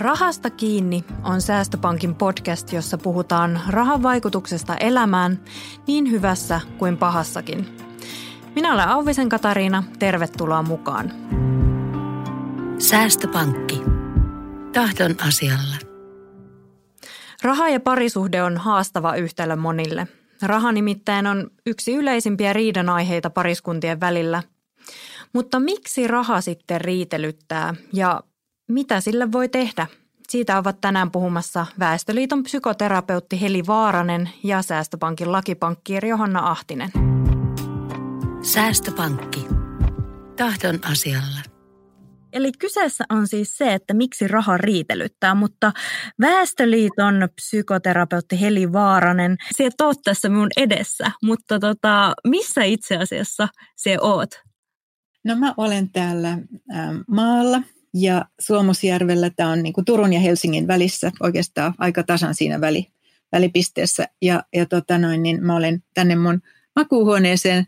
Rahasta kiinni on Säästöpankin podcast, jossa puhutaan rahan vaikutuksesta elämään niin hyvässä kuin pahassakin. Minä olen Auvisen Katariina, tervetuloa mukaan. Säästöpankki. Tahdon asialla. Raha ja parisuhde on haastava yhtälö monille. Raha nimittäin on yksi yleisimpiä riidanaiheita pariskuntien välillä. Mutta miksi raha sitten riitelyttää ja mitä sille voi tehdä? Siitä ovat tänään puhumassa Väestöliiton psykoterapeutti Heli Vaaranen ja Säästöpankin lakipankkiiri Johanna Ahtinen. Säästöpankki. Tahdon asialla. Eli kyseessä on siis se, että miksi raha riitelyttää, mutta Väestöliiton psykoterapeutti Heli Vaaranen, se oot tässä minun edessä, mutta tota, missä itse asiassa se oot? No mä olen täällä maalla ja Suomusjärvellä tämä on niin kuin Turun ja Helsingin välissä oikeastaan aika tasan siinä väli, välipisteessä. Ja, ja tota noin, niin mä olen tänne mun makuuhuoneeseen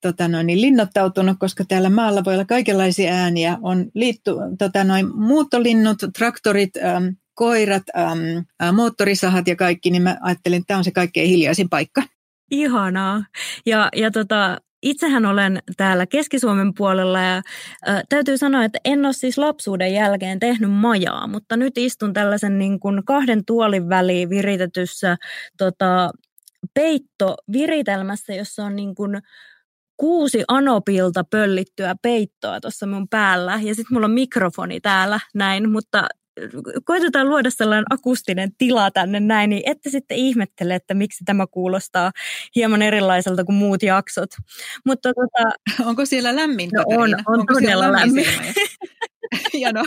tota noin, niin linnoittautunut, koska täällä maalla voi olla kaikenlaisia ääniä. On liitty, tota noin, muuttolinnut, traktorit, äm, koirat, äm, ä, moottorisahat ja kaikki, niin mä ajattelin, että tämä on se kaikkein hiljaisin paikka. Ihanaa. Ja, ja tota, Itsehän olen täällä Keski-Suomen puolella ja ä, täytyy sanoa, että en ole siis lapsuuden jälkeen tehnyt majaa, mutta nyt istun tällaisen niin kuin kahden tuolin väliin viritetyssä tota, peittoviritelmässä, jossa on niin kuin kuusi anopilta pöllittyä peittoa tuossa mun päällä. Ja sitten mulla on mikrofoni täällä näin, mutta koitetaan luoda sellainen akustinen tila tänne näin, niin ette sitten ihmettele, että miksi tämä kuulostaa hieman erilaiselta kuin muut jaksot. Mutta tota, Onko siellä lämmin, no on, on Onko todella lämmin. Hienoa.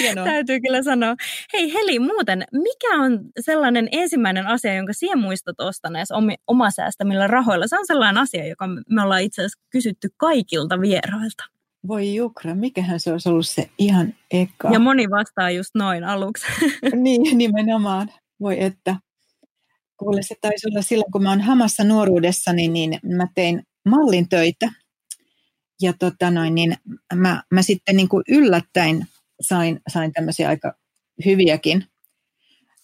Hienoa. Täytyy kyllä sanoa. Hei Heli, muuten, mikä on sellainen ensimmäinen asia, jonka sinä muistat ostaneessa oma säästämillä rahoilla? Se on sellainen asia, joka me ollaan itse asiassa kysytty kaikilta vierailta. Voi Jukra, mikähän se olisi ollut se ihan eka. Ja moni vastaa just noin aluksi. niin, nimenomaan. Voi että. Kuule, se taisi olla silloin, kun mä oon hamassa nuoruudessani, niin mä tein mallin töitä. Ja tota noin, niin mä, mä sitten niin kuin yllättäen sain, sain tämmöisiä aika hyviäkin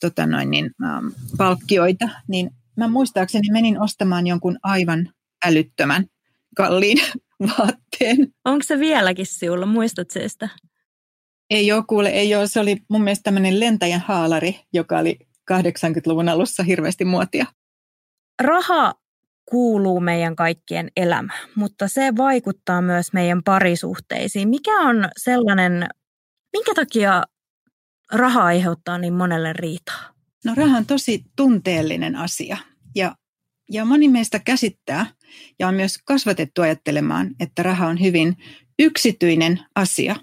tota noin, niin, ähm, palkkioita. Niin mä muistaakseni menin ostamaan jonkun aivan älyttömän kalliin vaatteen. Onko se vieläkin sinulla? Muistat sitä? Ei ole, kuule, ei ole. Se oli mun mielestä tämmöinen lentäjän haalari, joka oli 80-luvun alussa hirveästi muotia. Raha kuuluu meidän kaikkien elämään, mutta se vaikuttaa myös meidän parisuhteisiin. Mikä on sellainen, minkä takia raha aiheuttaa niin monelle riitaa? No raha on tosi tunteellinen asia ja, ja moni meistä käsittää ja on myös kasvatettu ajattelemaan, että raha on hyvin yksityinen asia.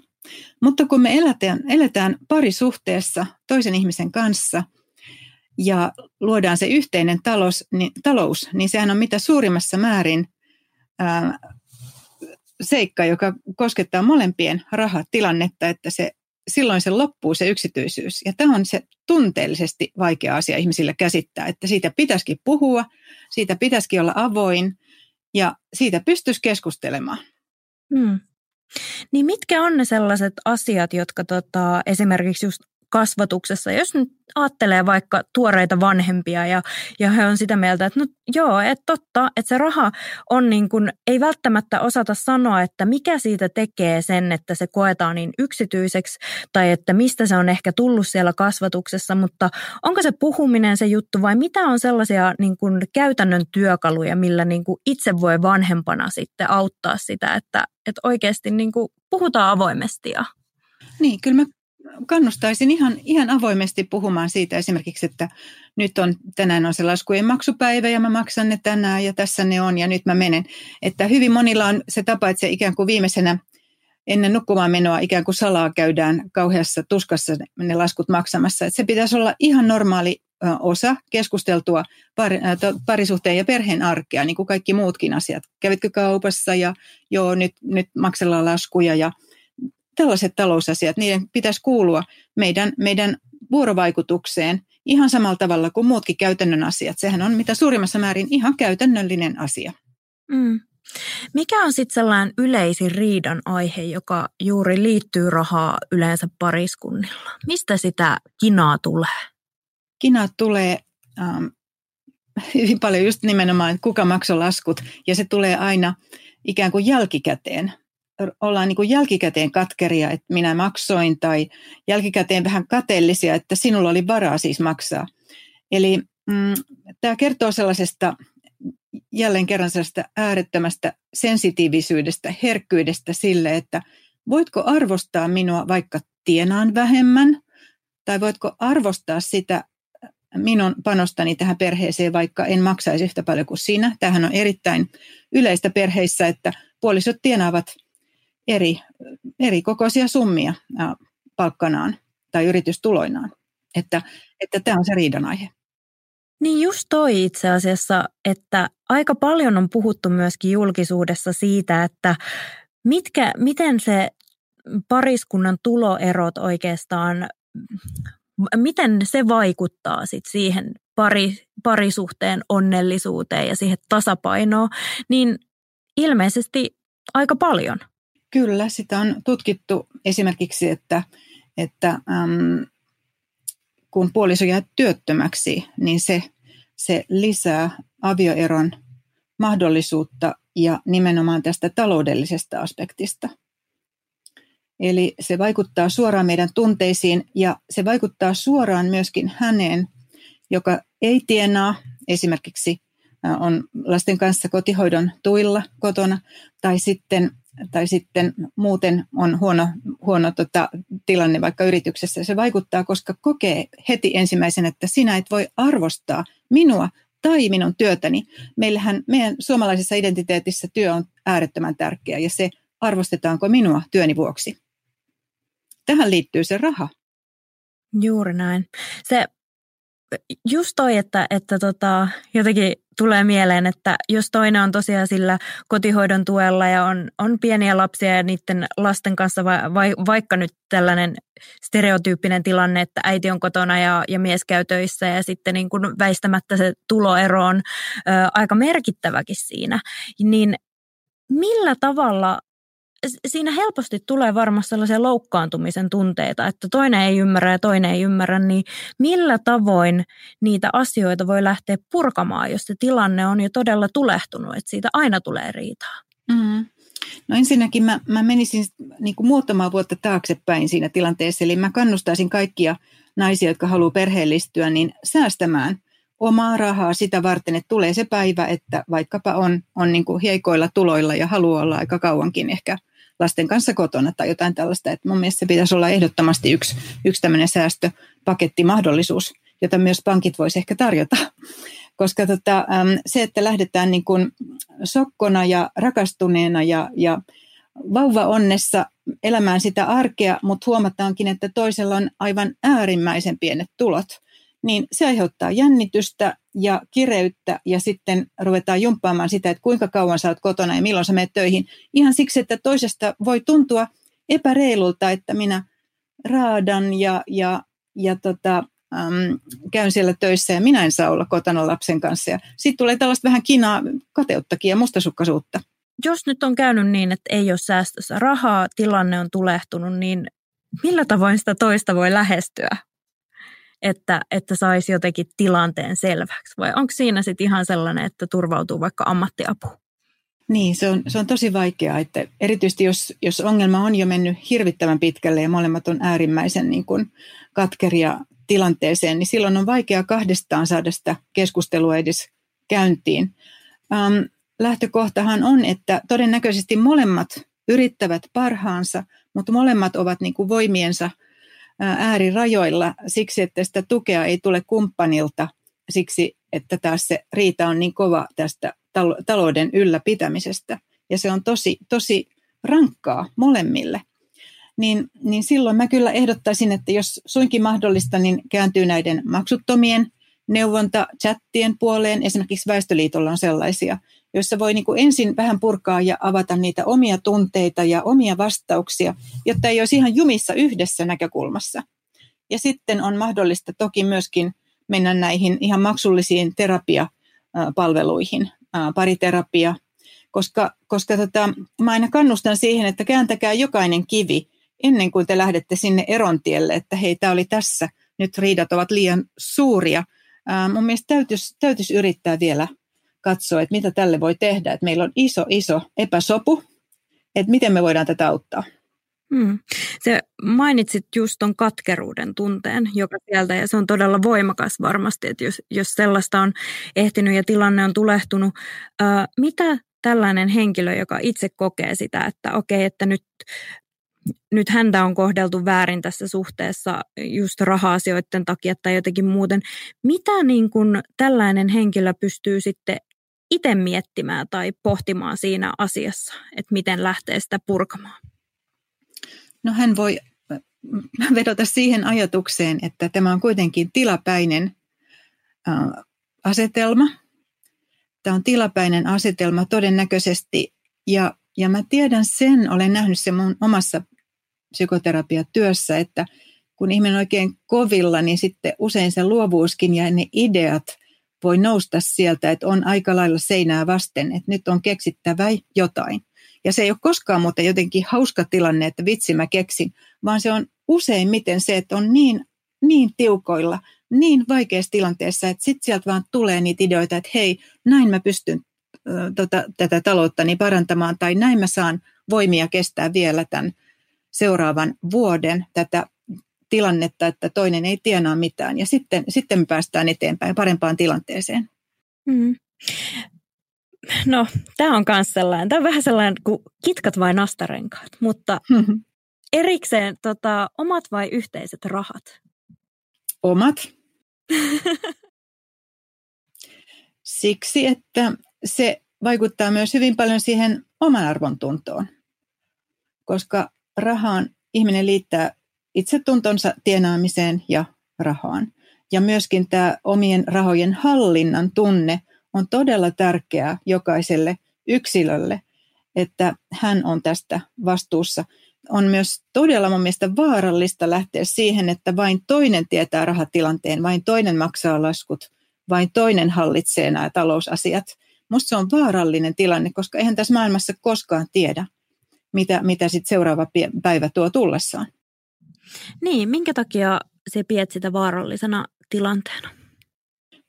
Mutta kun me eletään, eletään parisuhteessa toisen ihmisen kanssa ja luodaan se yhteinen talous, niin, talous, niin sehän on mitä suurimmassa määrin ää, seikka, joka koskettaa molempien rahatilannetta, että se, silloin se loppuu se yksityisyys. Ja tämä on se tunteellisesti vaikea asia ihmisille käsittää, että siitä pitäisikin puhua, siitä pitäisikin olla avoin ja siitä pystyisi keskustelemaan. Hmm. Niin mitkä on ne sellaiset asiat, jotka tota, esimerkiksi just kasvatuksessa, jos nyt ajattelee vaikka tuoreita vanhempia ja, ja he on sitä mieltä, että no joo, että totta, että se raha on niin kuin, ei välttämättä osata sanoa, että mikä siitä tekee sen, että se koetaan niin yksityiseksi tai että mistä se on ehkä tullut siellä kasvatuksessa, mutta onko se puhuminen se juttu vai mitä on sellaisia niin kuin käytännön työkaluja, millä niin kuin itse voi vanhempana sitten auttaa sitä, että, että oikeasti niin kuin puhutaan avoimesti ja niin, kyllä mä kannustaisin ihan, ihan avoimesti puhumaan siitä esimerkiksi, että nyt on, tänään on se laskujen maksupäivä ja mä maksan ne tänään ja tässä ne on ja nyt mä menen. Että hyvin monilla on se tapa, että se ikään kuin viimeisenä ennen nukkumaan menoa ikään kuin salaa käydään kauheassa tuskassa ne laskut maksamassa. Että se pitäisi olla ihan normaali osa keskusteltua parisuhteen ja perheen arkea, niin kuin kaikki muutkin asiat. Kävitkö kaupassa ja joo, nyt, nyt maksellaan laskuja ja tällaiset talousasiat, niiden pitäisi kuulua meidän, meidän vuorovaikutukseen ihan samalla tavalla kuin muutkin käytännön asiat. Sehän on mitä suurimmassa määrin ihan käytännöllinen asia. Mm. Mikä on sitten sellainen yleisin riidan aihe, joka juuri liittyy rahaa yleensä pariskunnilla? Mistä sitä kinaa tulee? Kinaa tulee ähm, hyvin paljon just nimenomaan, että kuka maksoi laskut, ja se tulee aina ikään kuin jälkikäteen. Ollaan niin kuin jälkikäteen katkeria, että minä maksoin, tai jälkikäteen vähän kateellisia, että sinulla oli varaa siis maksaa. Eli mm, tämä kertoo sellaisesta jälleen kerran sellaista äärettömästä sensitiivisyydestä, herkkyydestä sille, että voitko arvostaa minua vaikka tienaan vähemmän, tai voitko arvostaa sitä minun panostani tähän perheeseen, vaikka en maksaisi yhtä paljon kuin sinä. Tämähän on erittäin yleistä perheissä, että puolisot tienaavat eri, eri kokoisia summia palkkanaan tai yritystuloinaan. Että, että tämä on se riidan aihe. Niin just toi itse asiassa, että aika paljon on puhuttu myöskin julkisuudessa siitä, että mitkä, miten se pariskunnan tuloerot oikeastaan, miten se vaikuttaa sit siihen pari, parisuhteen onnellisuuteen ja siihen tasapainoon, niin ilmeisesti aika paljon. Kyllä, sitä on tutkittu esimerkiksi, että, että äm, kun puoliso jää työttömäksi, niin se, se lisää avioeron mahdollisuutta ja nimenomaan tästä taloudellisesta aspektista. Eli se vaikuttaa suoraan meidän tunteisiin ja se vaikuttaa suoraan myöskin häneen, joka ei tienaa esimerkiksi on lasten kanssa kotihoidon tuilla kotona tai sitten tai sitten muuten on huono, huono tota, tilanne vaikka yrityksessä. Se vaikuttaa, koska kokee heti ensimmäisen, että sinä et voi arvostaa minua tai minun työtäni. Meillähän meidän suomalaisessa identiteetissä työ on äärettömän tärkeä ja se arvostetaanko minua työni vuoksi. Tähän liittyy se raha. Juuri näin. Se just toi, että, että tota, jotenkin tulee mieleen, että jos toinen on tosiaan sillä kotihoidon tuella ja on, on pieniä lapsia ja niiden lasten kanssa, va, vai, vaikka nyt tällainen stereotyyppinen tilanne, että äiti on kotona ja, ja mies käy töissä ja sitten niin kuin väistämättä se tuloero on ö, aika merkittäväkin siinä, niin millä tavalla siinä helposti tulee varmasti sellaisia loukkaantumisen tunteita, että toinen ei ymmärrä ja toinen ei ymmärrä, niin millä tavoin niitä asioita voi lähteä purkamaan, jos se tilanne on jo todella tulehtunut, että siitä aina tulee riitaa? Mm. No ensinnäkin mä, mä menisin niin kuin muutamaa vuotta taaksepäin siinä tilanteessa, eli mä kannustaisin kaikkia naisia, jotka haluaa perheellistyä, niin säästämään omaa rahaa sitä varten, että tulee se päivä, että vaikkapa on, on niin kuin heikoilla tuloilla ja haluaa olla aika kauankin ehkä – lasten kanssa kotona tai jotain tällaista. Että mun mielestä se pitäisi olla ehdottomasti yksi, yksi tämmöinen säästöpakettimahdollisuus, jota myös pankit voisi ehkä tarjota. Koska tota, se, että lähdetään niin kuin sokkona ja rakastuneena ja, ja vauva onnessa elämään sitä arkea, mutta huomataankin, että toisella on aivan äärimmäisen pienet tulot – niin se aiheuttaa jännitystä ja kireyttä ja sitten ruvetaan jumppaamaan sitä, että kuinka kauan sä oot kotona ja milloin sä menet töihin. Ihan siksi, että toisesta voi tuntua epäreilulta, että minä raadan ja, ja, ja tota, äm, käyn siellä töissä ja minä en saa olla kotona lapsen kanssa. Ja sitten tulee tällaista vähän kinaa, kateuttakin ja mustasukkaisuutta. Jos nyt on käynyt niin, että ei ole säästössä rahaa, tilanne on tulehtunut, niin millä tavoin sitä toista voi lähestyä? Että, että saisi jotenkin tilanteen selväksi? Vai onko siinä sitten ihan sellainen, että turvautuu vaikka ammattiapuun? Niin, se on, se on tosi vaikeaa, että erityisesti jos, jos ongelma on jo mennyt hirvittävän pitkälle ja molemmat on äärimmäisen niin kuin katkeria tilanteeseen, niin silloin on vaikea kahdestaan saada sitä keskustelua edes käyntiin. Ähm, lähtökohtahan on, että todennäköisesti molemmat yrittävät parhaansa, mutta molemmat ovat niin kuin voimiensa – äärirajoilla siksi, että sitä tukea ei tule kumppanilta, siksi, että taas se riita on niin kova tästä talouden ylläpitämisestä. Ja se on tosi, tosi rankkaa molemmille. Niin, niin silloin mä kyllä ehdottaisin, että jos suinkin mahdollista, niin kääntyy näiden maksuttomien neuvonta-chattien puoleen. Esimerkiksi Väestöliitolla on sellaisia, joissa voi niin kuin ensin vähän purkaa ja avata niitä omia tunteita ja omia vastauksia, jotta ei olisi ihan jumissa yhdessä näkökulmassa. Ja sitten on mahdollista toki myöskin mennä näihin ihan maksullisiin terapiapalveluihin, pariterapia, koska, koska tota, mä aina kannustan siihen, että kääntäkää jokainen kivi ennen kuin te lähdette sinne erontielle, että hei, tämä oli tässä, nyt riidat ovat liian suuria. Ää, mun mielestä täytyisi, täytyisi yrittää vielä katsoa, että mitä tälle voi tehdä, että meillä on iso, iso epäsopu, että miten me voidaan tätä auttaa. Hmm. Se mainitsit just ton katkeruuden tunteen, joka sieltä, ja se on todella voimakas varmasti, että jos, jos sellaista on ehtinyt ja tilanne on tulehtunut. Ää, mitä tällainen henkilö, joka itse kokee sitä, että okei, okay, että nyt, nyt häntä on kohdeltu väärin tässä suhteessa just raha-asioiden takia tai jotenkin muuten, mitä niin kuin tällainen henkilö pystyy sitten itse miettimään tai pohtimaan siinä asiassa, että miten lähtee sitä purkamaan? No hän voi vedota siihen ajatukseen, että tämä on kuitenkin tilapäinen asetelma. Tämä on tilapäinen asetelma todennäköisesti ja, ja mä tiedän sen, olen nähnyt sen mun omassa psykoterapiatyössä, että kun ihminen on oikein kovilla, niin sitten usein se luovuuskin ja ne ideat voi nousta sieltä, että on aika lailla seinää vasten, että nyt on keksittävä jotain. Ja se ei ole koskaan muuten jotenkin hauska tilanne, että vitsi mä keksin, vaan se on useimmiten se, että on niin, niin tiukoilla, niin vaikeassa tilanteessa, että sitten sieltä vaan tulee niitä ideoita, että hei, näin mä pystyn tota, tätä talouttani parantamaan, tai näin mä saan voimia kestää vielä tämän seuraavan vuoden tätä tilannetta, että toinen ei tienaa mitään. Ja sitten, sitten me päästään eteenpäin parempaan tilanteeseen. Mm. No, tämä on myös sellainen, tämä on vähän sellainen kuin kitkat vai nastarenkaat, mutta erikseen tota, omat vai yhteiset rahat? Omat. Siksi, että se vaikuttaa myös hyvin paljon siihen oman arvon tuntoon, koska rahaan ihminen liittää itsetuntonsa tienaamiseen ja rahaan. Ja myöskin tämä omien rahojen hallinnan tunne – on todella tärkeää jokaiselle yksilölle, että hän on tästä vastuussa. On myös todella mun mielestä vaarallista lähteä siihen, että vain toinen tietää rahatilanteen, vain toinen maksaa laskut, vain toinen hallitsee nämä talousasiat. Musta se on vaarallinen tilanne, koska eihän tässä maailmassa koskaan tiedä, mitä, mitä sit seuraava päivä tuo tullessaan. Niin, minkä takia se pidät sitä vaarallisena tilanteena?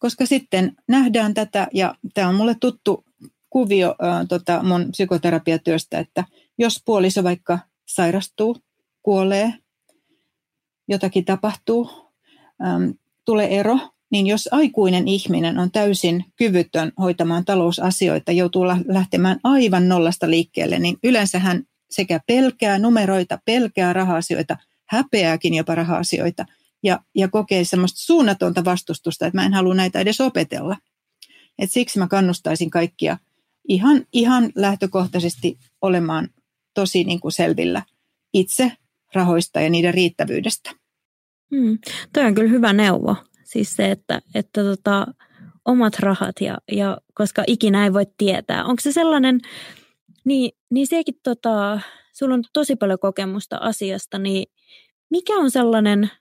koska sitten nähdään tätä, ja tämä on mulle tuttu kuvio ää, tota mun psykoterapiatyöstä, että jos puoliso vaikka sairastuu, kuolee, jotakin tapahtuu, äm, tulee ero, niin jos aikuinen ihminen on täysin kyvytön hoitamaan talousasioita, joutuu lähtemään aivan nollasta liikkeelle, niin yleensä hän sekä pelkää numeroita, pelkää raha-asioita, häpeääkin jopa raha-asioita – ja, ja kokee semmoista suunnatonta vastustusta, että mä en halua näitä edes opetella. Et siksi mä kannustaisin kaikkia ihan, ihan lähtökohtaisesti olemaan tosi niin kuin selvillä itse rahoista ja niiden riittävyydestä. Hmm. Toi on kyllä hyvä neuvo. Siis se, että, että tota, omat rahat ja, ja koska ikinä ei voi tietää. Onko se sellainen, niin, niin sekin tota, sulla on tosi paljon kokemusta asiasta, niin mikä on sellainen –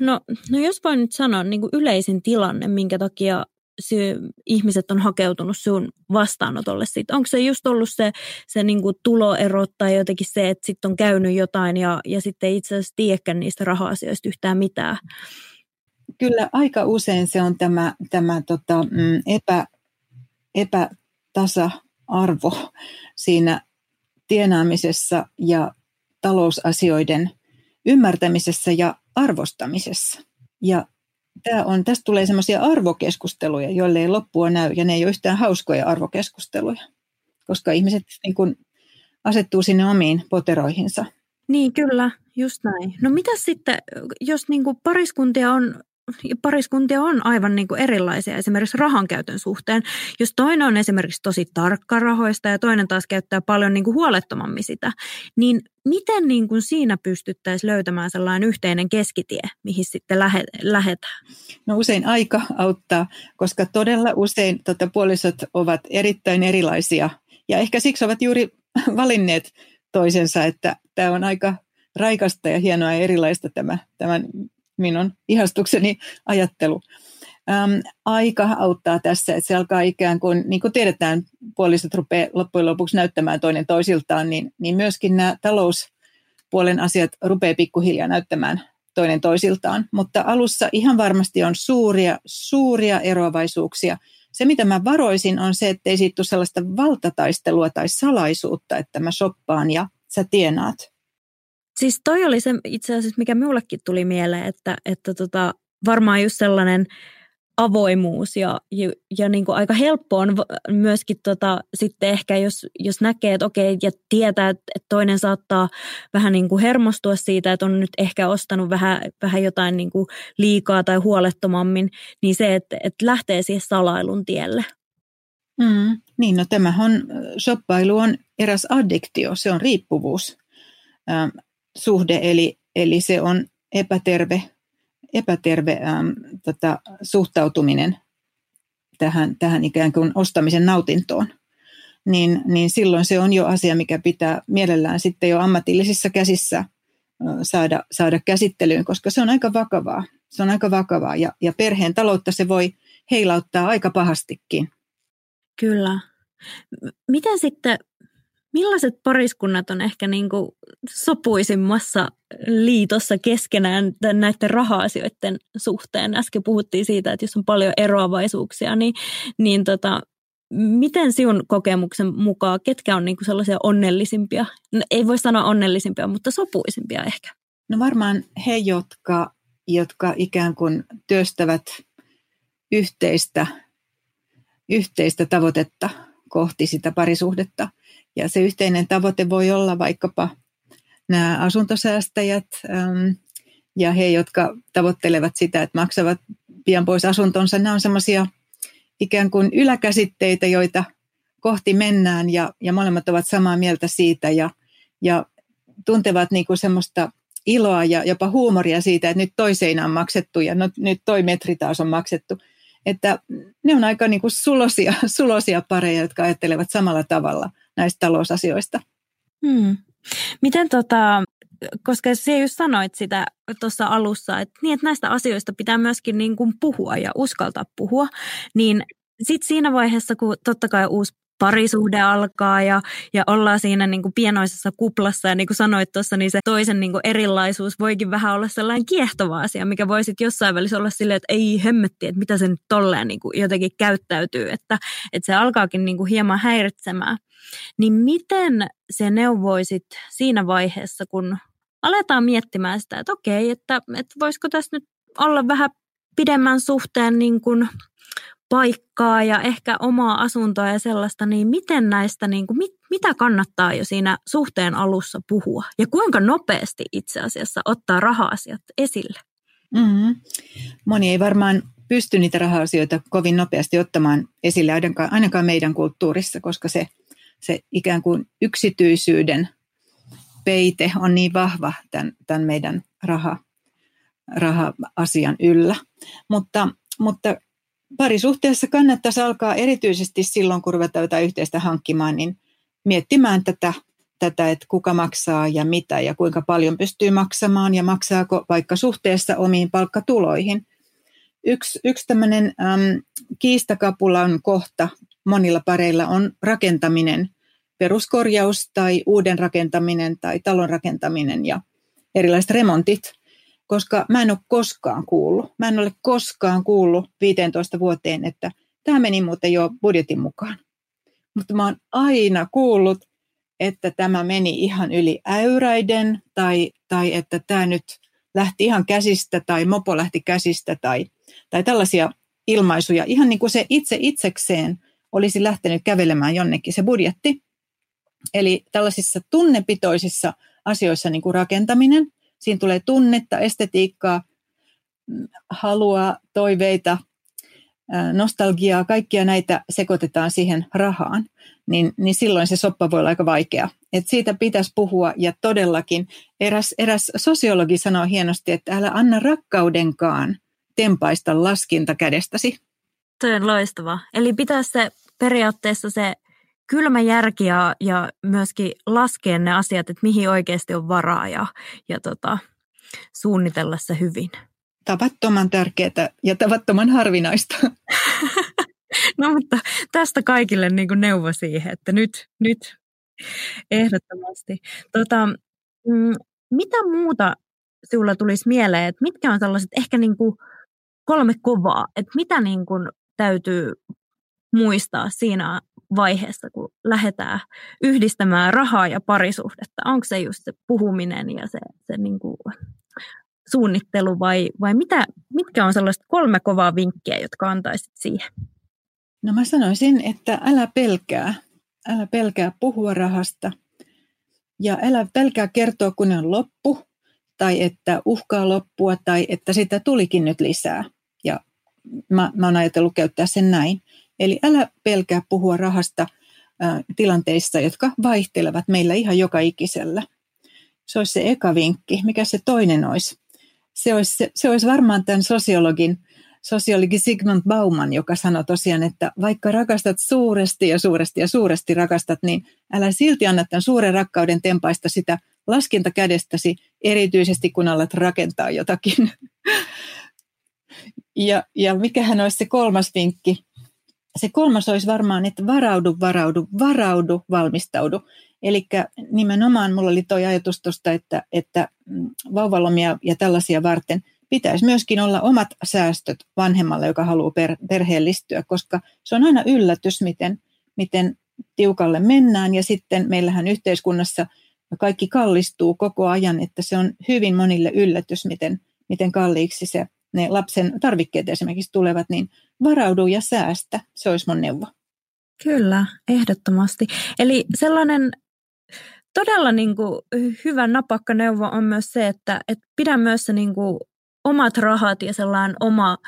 No, no jos voin nyt sanoa niin kuin yleisin tilanne, minkä takia se, ihmiset on hakeutunut sun vastaanotolle. Sit. Onko se just ollut se, se niin kuin tuloero tai jotenkin se, että sitten on käynyt jotain ja, ja sitten ei itse asiassa tiedäkään niistä raha-asioista yhtään mitään? Kyllä aika usein se on tämä, tämä tota, mm, epä, epätasa-arvo siinä tienaamisessa ja talousasioiden ymmärtämisessä ja arvostamisessa. Ja tämä on, tästä tulee semmoisia arvokeskusteluja, joille ei loppua näy, ja ne ei ole yhtään hauskoja arvokeskusteluja, koska ihmiset niin kuin asettuu sinne omiin poteroihinsa. Niin, kyllä, just näin. No mitä sitten, jos niin kuin pariskuntia on pariskuntia on aivan niin kuin erilaisia esimerkiksi rahan käytön suhteen. Jos toinen on esimerkiksi tosi tarkka rahoista ja toinen taas käyttää paljon niin kuin huolettomammin sitä, niin miten niin kuin siinä pystyttäisiin löytämään sellainen yhteinen keskitie, mihin sitten lähe, lähetään? No usein aika auttaa, koska todella usein tota, puolisot ovat erittäin erilaisia ja ehkä siksi ovat juuri valinneet toisensa, että tämä on aika raikasta ja hienoa ja erilaista tämä, tämän minun ihastukseni ajattelu. äm, aika auttaa tässä, että se alkaa ikään kuin, niin kuin tiedetään, puolisot rupeaa loppujen lopuksi näyttämään toinen toisiltaan, niin, niin myöskin nämä talouspuolen asiat rupeaa pikkuhiljaa näyttämään toinen toisiltaan. Mutta alussa ihan varmasti on suuria, suuria eroavaisuuksia. Se, mitä mä varoisin, on se, että ei siitä tule sellaista valtataistelua tai salaisuutta, että mä shoppaan ja sä tienaat. Siis toi oli se itse asiassa, mikä minullekin tuli mieleen, että, että tota, varmaan just sellainen avoimuus ja, ja, ja niin kuin aika helppo on myöskin tota, sitten ehkä, jos, jos näkee, että okei, ja tietää, että, toinen saattaa vähän niin kuin hermostua siitä, että on nyt ehkä ostanut vähän, vähän jotain niin kuin liikaa tai huolettomammin, niin se, että, että lähtee siihen salailun tielle. Mm, niin, no tämähän on, shoppailu on eräs addiktio, se on riippuvuus ähm, suhde, eli, eli se on epäterve epäterve ähm, tota, suhtautuminen tähän, tähän ikään kuin ostamisen nautintoon, niin, niin silloin se on jo asia, mikä pitää mielellään sitten jo ammatillisissa käsissä saada, saada käsittelyyn, koska se on aika vakavaa. Se on aika vakavaa ja, ja perheen taloutta se voi heilauttaa aika pahastikin. Kyllä. Miten sitten Millaiset pariskunnat on ehkä niin kuin sopuisimmassa liitossa keskenään näiden raha-asioiden suhteen? Äsken puhuttiin siitä, että jos on paljon eroavaisuuksia, niin, niin tota, miten sinun kokemuksen mukaan, ketkä on niin kuin sellaisia onnellisimpia? No, ei voi sanoa onnellisimpia, mutta sopuisimpia ehkä. No varmaan he, jotka, jotka ikään kuin työstävät yhteistä, yhteistä tavoitetta kohti sitä parisuhdetta – ja se yhteinen tavoite voi olla vaikkapa nämä asuntosäästäjät äm, ja he, jotka tavoittelevat sitä, että maksavat pian pois asuntonsa. Nämä on semmoisia ikään kuin yläkäsitteitä, joita kohti mennään ja, ja molemmat ovat samaa mieltä siitä ja, ja tuntevat niin kuin semmoista iloa ja jopa huumoria siitä, että nyt toi seinä on maksettu ja nyt, nyt toi metri taas on maksettu. Että ne on aika niin kuin sulosia, sulosia pareja, jotka ajattelevat samalla tavalla – näistä talousasioista. Hmm. Miten tota, koska se just sanoit sitä tuossa alussa, että, niin, että näistä asioista pitää myöskin niin kuin puhua ja uskaltaa puhua, niin sitten siinä vaiheessa, kun totta kai uusi parisuhde alkaa ja, ja ollaan siinä niin kuin pienoisessa kuplassa ja niin kuin sanoit tuossa, niin se toisen niin kuin erilaisuus voikin vähän olla sellainen kiehtova asia, mikä voi sitten jossain välissä olla silleen, että ei hemmetti, että mitä se nyt tolleen niin kuin jotenkin käyttäytyy, että, että se alkaakin niin kuin hieman häiritsemään. Niin miten se neuvoisit siinä vaiheessa, kun aletaan miettimään sitä, että okei, että, että voisiko tässä nyt olla vähän pidemmän suhteen niin kuin paikkaa ja ehkä omaa asuntoa ja sellaista, niin miten näistä, niin kuin, mit, mitä kannattaa jo siinä suhteen alussa puhua ja kuinka nopeasti itse asiassa ottaa raha-asiat esille? Mm-hmm. Moni ei varmaan pysty niitä raha-asioita kovin nopeasti ottamaan esille, ainakaan, ainakaan meidän kulttuurissa, koska se, se ikään kuin yksityisyyden peite on niin vahva tämän, tämän meidän raha, raha-asian yllä. Mutta, mutta parisuhteessa kannattaisi alkaa erityisesti silloin, kun ruvetaan jotain yhteistä hankkimaan, niin miettimään tätä, tätä, että kuka maksaa ja mitä ja kuinka paljon pystyy maksamaan ja maksaako vaikka suhteessa omiin palkkatuloihin. Yksi, yksi tämmöinen äm, kiistakapulan kohta monilla pareilla on rakentaminen, peruskorjaus tai uuden rakentaminen tai talon rakentaminen ja erilaiset remontit – koska mä en ole koskaan kuullut, mä en ole koskaan kuullut 15 vuoteen, että tämä meni muuten jo budjetin mukaan. Mutta mä oon aina kuullut, että tämä meni ihan yli äyräiden tai, tai että tämä nyt lähti ihan käsistä tai mopo lähti käsistä tai, tai tällaisia ilmaisuja. Ihan niin kuin se itse itsekseen olisi lähtenyt kävelemään jonnekin se budjetti. Eli tällaisissa tunnepitoisissa asioissa niin kuin rakentaminen – Siinä tulee tunnetta, estetiikkaa, halua, toiveita, nostalgiaa, kaikkia näitä sekoitetaan siihen rahaan, niin, niin silloin se soppa voi olla aika vaikea. Et siitä pitäisi puhua ja todellakin eräs, eräs sosiologi sanoo hienosti, että älä anna rakkaudenkaan tempaista laskinta kädestäsi. Toi on loistava. Eli pitäisi se periaatteessa se kylmä järki ja, ja myöskin laskea ne asiat, että mihin oikeasti on varaa ja, ja tota, suunnitella se hyvin. tavattoman tärkeää ja tavattoman harvinaista. No mutta tästä kaikille niin kuin neuvo siihen, että nyt, nyt ehdottomasti. Tota, mm, mitä muuta sinulla tulisi mieleen, että mitkä on sellaiset ehkä niin kuin kolme kovaa, että mitä niin kuin täytyy muistaa siinä vaiheessa, kun lähdetään yhdistämään rahaa ja parisuhdetta? Onko se just se puhuminen ja se, se niin kuin suunnittelu vai, vai mitä, mitkä on sellaiset kolme kovaa vinkkiä, jotka antaisit siihen? No mä sanoisin, että älä pelkää. Älä pelkää puhua rahasta ja älä pelkää kertoa, kun on loppu tai että uhkaa loppua tai että sitä tulikin nyt lisää. Ja mä, mä oon ajatellut käyttää sen näin. Eli älä pelkää puhua rahasta tilanteissa, jotka vaihtelevat meillä ihan joka ikisellä. Se olisi se eka vinkki. Mikä se toinen olisi? Se olisi, se, se olisi varmaan tämän sosiologin, sosiologi Sigmund Bauman, joka sanoi tosiaan, että vaikka rakastat suuresti ja suuresti ja suuresti rakastat, niin älä silti anna tämän suuren rakkauden tempaista sitä laskinta kädestäsi, erityisesti kun alat rakentaa jotakin. Ja, ja mikähän olisi se kolmas vinkki? Se kolmas olisi varmaan, että varaudu, varaudu, varaudu, valmistaudu. Eli nimenomaan mulla oli tuo ajatus tuosta, että, että mm, vauvalomia ja tällaisia varten pitäisi myöskin olla omat säästöt vanhemmalle, joka haluaa per, perheellistyä, koska se on aina yllätys, miten, miten tiukalle mennään. Ja sitten meillähän yhteiskunnassa kaikki kallistuu koko ajan, että se on hyvin monille yllätys, miten, miten kalliiksi se ne lapsen tarvikkeet esimerkiksi tulevat, niin varaudu ja säästä. Se olisi mun neuvo. Kyllä, ehdottomasti. Eli sellainen todella niin kuin hyvä napakka neuvo on myös se, että, että pidä myös se niin kuin omat rahat ja sellainen oma,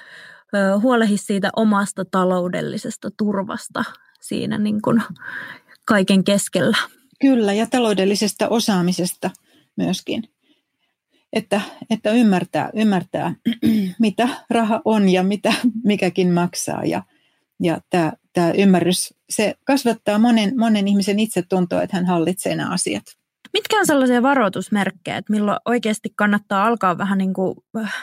huolehi siitä omasta taloudellisesta turvasta siinä niin kuin kaiken keskellä. Kyllä, ja taloudellisesta osaamisesta myöskin että, että ymmärtää, ymmärtää, mitä raha on ja mitä mikäkin maksaa. Ja, ja tämä, tämä ymmärrys, se kasvattaa monen, monen ihmisen itsetuntoa, että hän hallitsee nämä asiat. Mitkä on sellaisia varoitusmerkkejä, että milloin oikeasti kannattaa alkaa vähän niin kuin äh,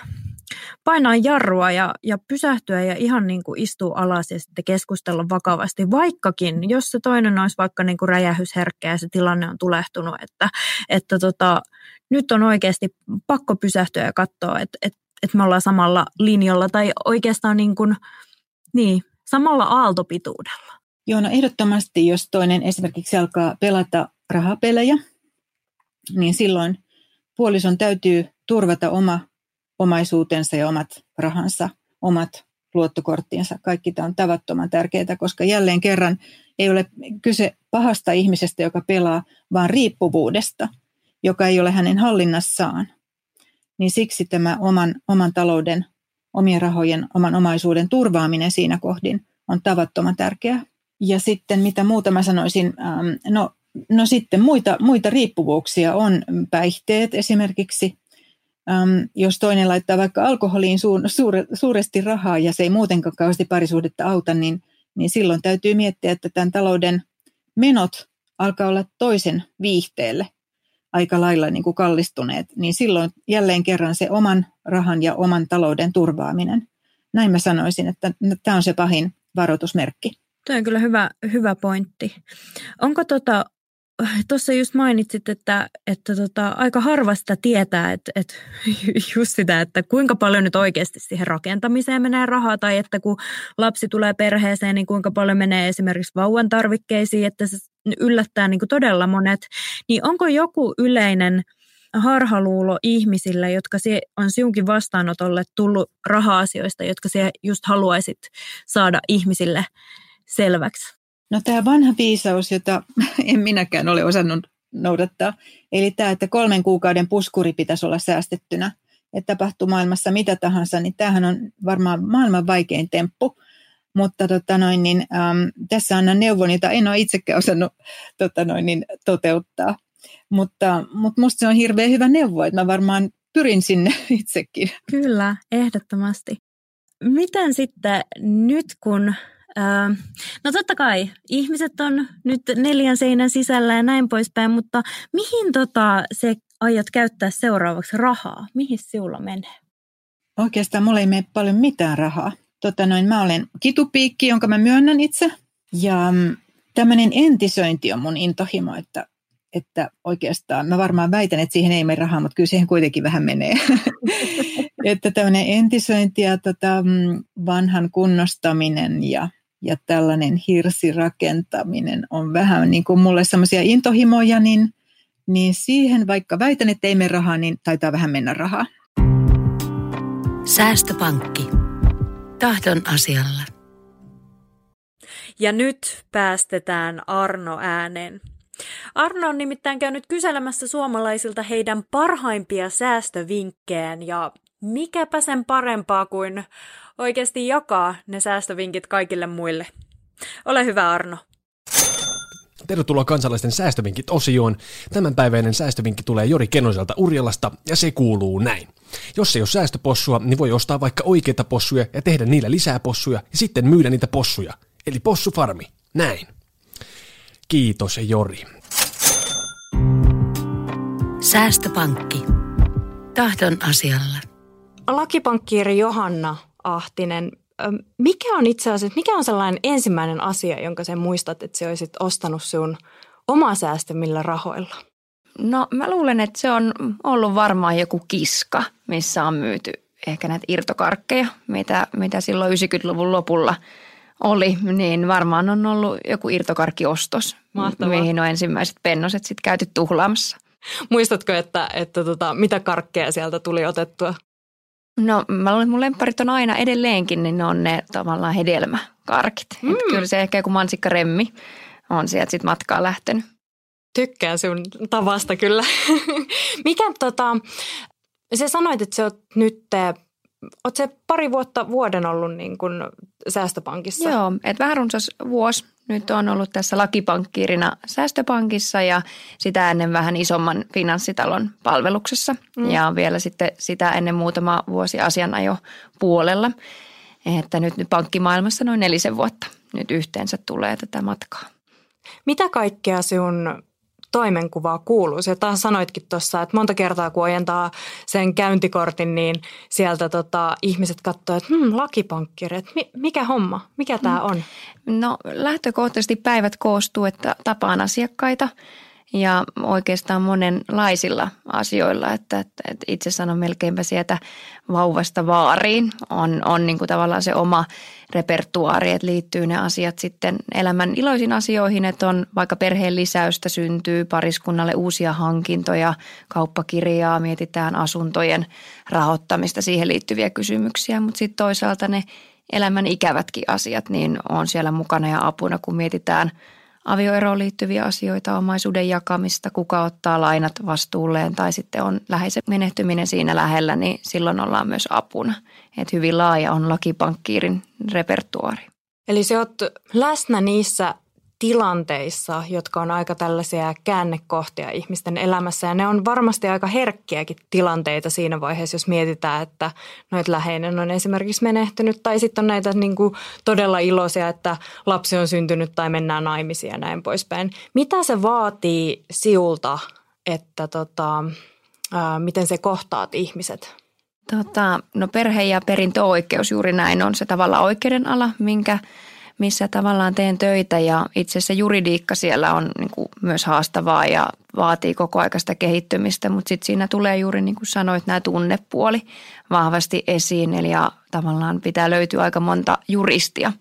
painaa jarrua ja, ja pysähtyä ja ihan niin kuin istua alas ja sitten keskustella vakavasti, vaikkakin, jos se toinen olisi vaikka niin kuin räjähysherkkä ja se tilanne on tulehtunut, että, että tota, nyt on oikeasti pakko pysähtyä ja katsoa, että, että, että me ollaan samalla linjalla tai oikeastaan niin kuin, niin, samalla aaltopituudella. Joo, no ehdottomasti, jos toinen esimerkiksi alkaa pelata rahapelejä, niin silloin puolison täytyy turvata oma omaisuutensa ja omat rahansa, omat luottokorttinsa. Kaikki tämä on tavattoman tärkeää, koska jälleen kerran ei ole kyse pahasta ihmisestä, joka pelaa, vaan riippuvuudesta, joka ei ole hänen hallinnassaan. Niin siksi tämä oman, oman talouden, omien rahojen, oman omaisuuden turvaaminen siinä kohdin on tavattoman tärkeää. Ja sitten mitä muuta mä sanoisin, no, no sitten muita, muita riippuvuuksia on päihteet esimerkiksi, Um, jos toinen laittaa vaikka alkoholiin suur, suure, suuresti rahaa ja se ei muutenkaan kauheasti parisuhdetta auta, niin, niin silloin täytyy miettiä, että tämän talouden menot alkaa olla toisen viihteelle aika lailla niin kuin kallistuneet, niin silloin jälleen kerran se oman rahan ja oman talouden turvaaminen. Näin mä sanoisin, että tämä on se pahin varoitusmerkki. Tuo on kyllä hyvä, hyvä pointti. Onko tota, tuossa just mainitsit, että, että tota, aika harva sitä tietää, että, että just sitä, että kuinka paljon nyt oikeasti siihen rakentamiseen menee rahaa, tai että kun lapsi tulee perheeseen, niin kuinka paljon menee esimerkiksi vauvan tarvikkeisiin, että se yllättää niin kuin todella monet. Niin onko joku yleinen harhaluulo ihmisillä, jotka on sinunkin vastaanotolle tullut raha-asioista, jotka sinä just haluaisit saada ihmisille selväksi? No tämä vanha viisaus, jota en minäkään ole osannut noudattaa, eli tämä, että kolmen kuukauden puskuri pitäisi olla säästettynä, että tapahtuu maailmassa mitä tahansa, niin tämähän on varmaan maailman vaikein temppu. Mutta tota noin, niin, äm, tässä annan neuvon, jota en ole itsekään osannut tota noin, niin, toteuttaa. Mutta, mutta musta se on hirveän hyvä neuvo, että mä varmaan pyrin sinne itsekin. Kyllä, ehdottomasti. Miten sitten nyt, kun no totta kai, ihmiset on nyt neljän seinän sisällä ja näin poispäin, mutta mihin tota, se aiot käyttää seuraavaksi rahaa? Mihin sinulla menee? oikeastaan mulla ei mene paljon mitään rahaa. Tota noin, mä olen kitupiikki, jonka mä myönnän itse. Ja mm, tämmöinen entisöinti on mun intohimo, että, että oikeastaan mä varmaan väitän, että siihen ei mene rahaa, mutta kyllä siihen kuitenkin vähän menee. että tämmöinen entisöinti ja tota, mm, vanhan kunnostaminen ja, ja tällainen hirsirakentaminen on vähän niin kuin mulle semmoisia intohimoja, niin, niin siihen vaikka väitän, että ei mene rahaa, niin taitaa vähän mennä rahaa. Säästöpankki. Tahdon asialla. Ja nyt päästetään Arno ääneen. Arno on nimittäin käynyt kyselemässä suomalaisilta heidän parhaimpia säästövinkkejään ja mikäpä sen parempaa kuin oikeasti jakaa ne säästövinkit kaikille muille. Ole hyvä Arno. Tervetuloa kansalaisten säästövinkit osioon. Tämänpäiväinen säästövinkki tulee Jori Kenoselta Urjalasta ja se kuuluu näin. Jos ei ole säästöpossua, niin voi ostaa vaikka oikeita possuja ja tehdä niillä lisää possuja ja sitten myydä niitä possuja. Eli possufarmi. Näin. Kiitos Jori. Säästöpankki. Tahdon asialla. Lakipankkiiri Johanna Ahtinen, mikä on itse asiassa, mikä on sellainen ensimmäinen asia, jonka sen muistat, että sä olisit ostanut sun oma säästämillä rahoilla? No mä luulen, että se on ollut varmaan joku kiska, missä on myyty ehkä näitä irtokarkkeja, mitä, mitä silloin 90-luvun lopulla oli, niin varmaan on ollut joku irtokarkkiostos, Mahtavaa. mihin on ensimmäiset pennoset sitten käyty tuhlaamassa. Muistatko, että, että tota, mitä karkkeja sieltä tuli otettua? No mä luulen, että mun lemparit on aina edelleenkin, niin ne on ne tavallaan hedelmäkarkit. Mm. Että kyllä se ehkä joku mansikkaremmi on sieltä sitten matkaa lähtenyt. Tykkään sun tavasta kyllä. Mikä tota, sä sanoit, että sä oot nyt Oletko se pari vuotta vuoden ollut niin kuin säästöpankissa? Joo, että vähän runsas vuosi nyt on ollut tässä lakipankkiirina säästöpankissa ja sitä ennen vähän isomman finanssitalon palveluksessa. Mm. Ja vielä sitten sitä ennen muutama vuosi asianajo puolella. Että nyt, nyt pankkimaailmassa noin nelisen vuotta nyt yhteensä tulee tätä matkaa. Mitä kaikkea sinun toimenkuvaa kuuluu. Ja taas sanoitkin tuossa, että monta kertaa kun ojentaa sen käyntikortin, niin sieltä tota, ihmiset katsoo, että hmm, lakipankkiri, että mikä homma, mikä tämä mm. on? No lähtökohtaisesti päivät koostuu, että tapaan asiakkaita – ja oikeastaan monenlaisilla asioilla, että, että, että itse sanon melkeinpä sieltä vauvasta vaariin. On, on niin kuin tavallaan se oma repertuaari, että liittyy ne asiat sitten elämän iloisiin asioihin, että on vaikka perheen lisäystä syntyy pariskunnalle uusia hankintoja, kauppakirjaa, mietitään asuntojen rahoittamista, siihen liittyviä kysymyksiä, mutta sitten toisaalta ne elämän ikävätkin asiat, niin on siellä mukana ja apuna, kun mietitään – avioeroon liittyviä asioita, omaisuuden jakamista, kuka ottaa lainat vastuulleen tai sitten on läheisen menehtyminen siinä lähellä, niin silloin ollaan myös apuna. Että hyvin laaja on lakipankkiirin repertuaari. Eli se oot läsnä niissä tilanteissa, jotka on aika tällaisia käännekohtia ihmisten elämässä. Ja ne on varmasti aika herkkiäkin tilanteita siinä vaiheessa, jos mietitään, että noit läheinen on esimerkiksi menehtynyt. Tai sitten on näitä niin kuin todella iloisia, että lapsi on syntynyt tai mennään naimisiin ja näin poispäin. Mitä se vaatii siulta, että tota, ää, miten se kohtaat ihmiset? Tota, no perhe- ja perintöoikeus juuri näin on se tavallaan oikeuden ala, minkä – missä tavallaan teen töitä ja itse asiassa juridiikka siellä on niin kuin myös haastavaa ja vaatii koko aikaista kehittymistä, mutta sitten siinä tulee juuri niin kuin sanoit nämä tunnepuoli vahvasti esiin eli ja tavallaan pitää löytyä aika monta juristia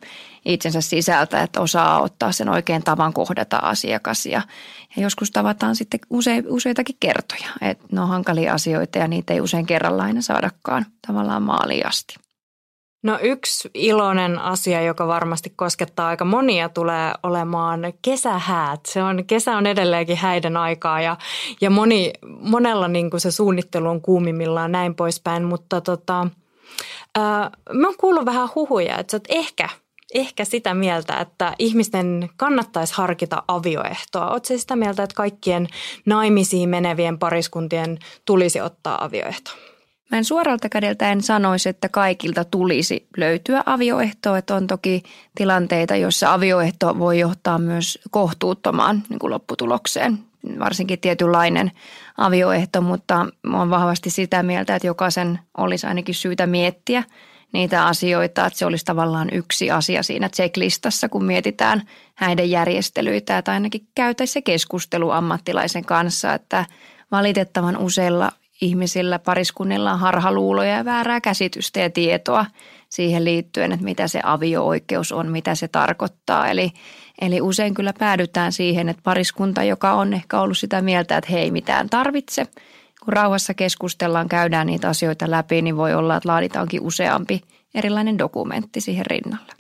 itsensä sisältä, että osaa ottaa sen oikein tavan kohdata asiakas ja, ja joskus tavataan sitten use, useitakin kertoja, että ne on hankalia asioita ja niitä ei usein kerralla aina saadakaan tavallaan maaliin asti. No yksi iloinen asia, joka varmasti koskettaa aika monia, tulee olemaan kesähäät. Se on, kesä on edelleenkin häiden aikaa ja, ja moni, monella niin kuin se suunnittelu on kuumimmillaan näin poispäin, mutta tota, ää, mä oon kuullut vähän huhuja, että sä oot ehkä ehkä sitä mieltä, että ihmisten kannattaisi harkita avioehtoa. Oletko sitä mieltä, että kaikkien naimisiin menevien pariskuntien tulisi ottaa avioehto? Mä en suoralta kädeltä en sanoisi, että kaikilta tulisi löytyä avioehtoa. Että on toki tilanteita, joissa avioehto voi johtaa myös kohtuuttomaan niin kuin lopputulokseen varsinkin tietynlainen avioehto, mutta olen vahvasti sitä mieltä, että jokaisen olisi ainakin syytä miettiä niitä asioita, että se olisi tavallaan yksi asia siinä checklistassa, kun mietitään häiden järjestelyitä, että ainakin käytäisiin se keskustelu ammattilaisen kanssa, että valitettavan useilla ihmisillä, pariskunnilla on harhaluuloja ja väärää käsitystä ja tietoa siihen liittyen, että mitä se avio-oikeus on, mitä se tarkoittaa. Eli, eli usein kyllä päädytään siihen, että pariskunta, joka on ehkä ollut sitä mieltä, että hei mitään tarvitse, kun rauhassa keskustellaan, käydään niitä asioita läpi, niin voi olla, että laaditaankin useampi erilainen dokumentti siihen rinnalle.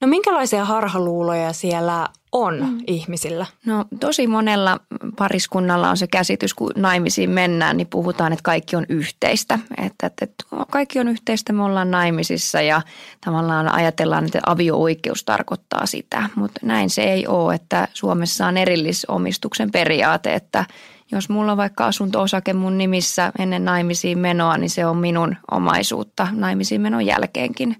No minkälaisia harhaluuloja siellä on mm. ihmisillä? No tosi monella pariskunnalla on se käsitys, kun naimisiin mennään, niin puhutaan, että kaikki on yhteistä. Että, että, että kaikki on yhteistä, me ollaan naimisissa ja tavallaan ajatellaan, että avio-oikeus tarkoittaa sitä. Mutta näin se ei ole, että Suomessa on erillisomistuksen periaate, että jos mulla on vaikka asunto-osake mun nimissä ennen naimisiin menoa, niin se on minun omaisuutta naimisiin menon jälkeenkin.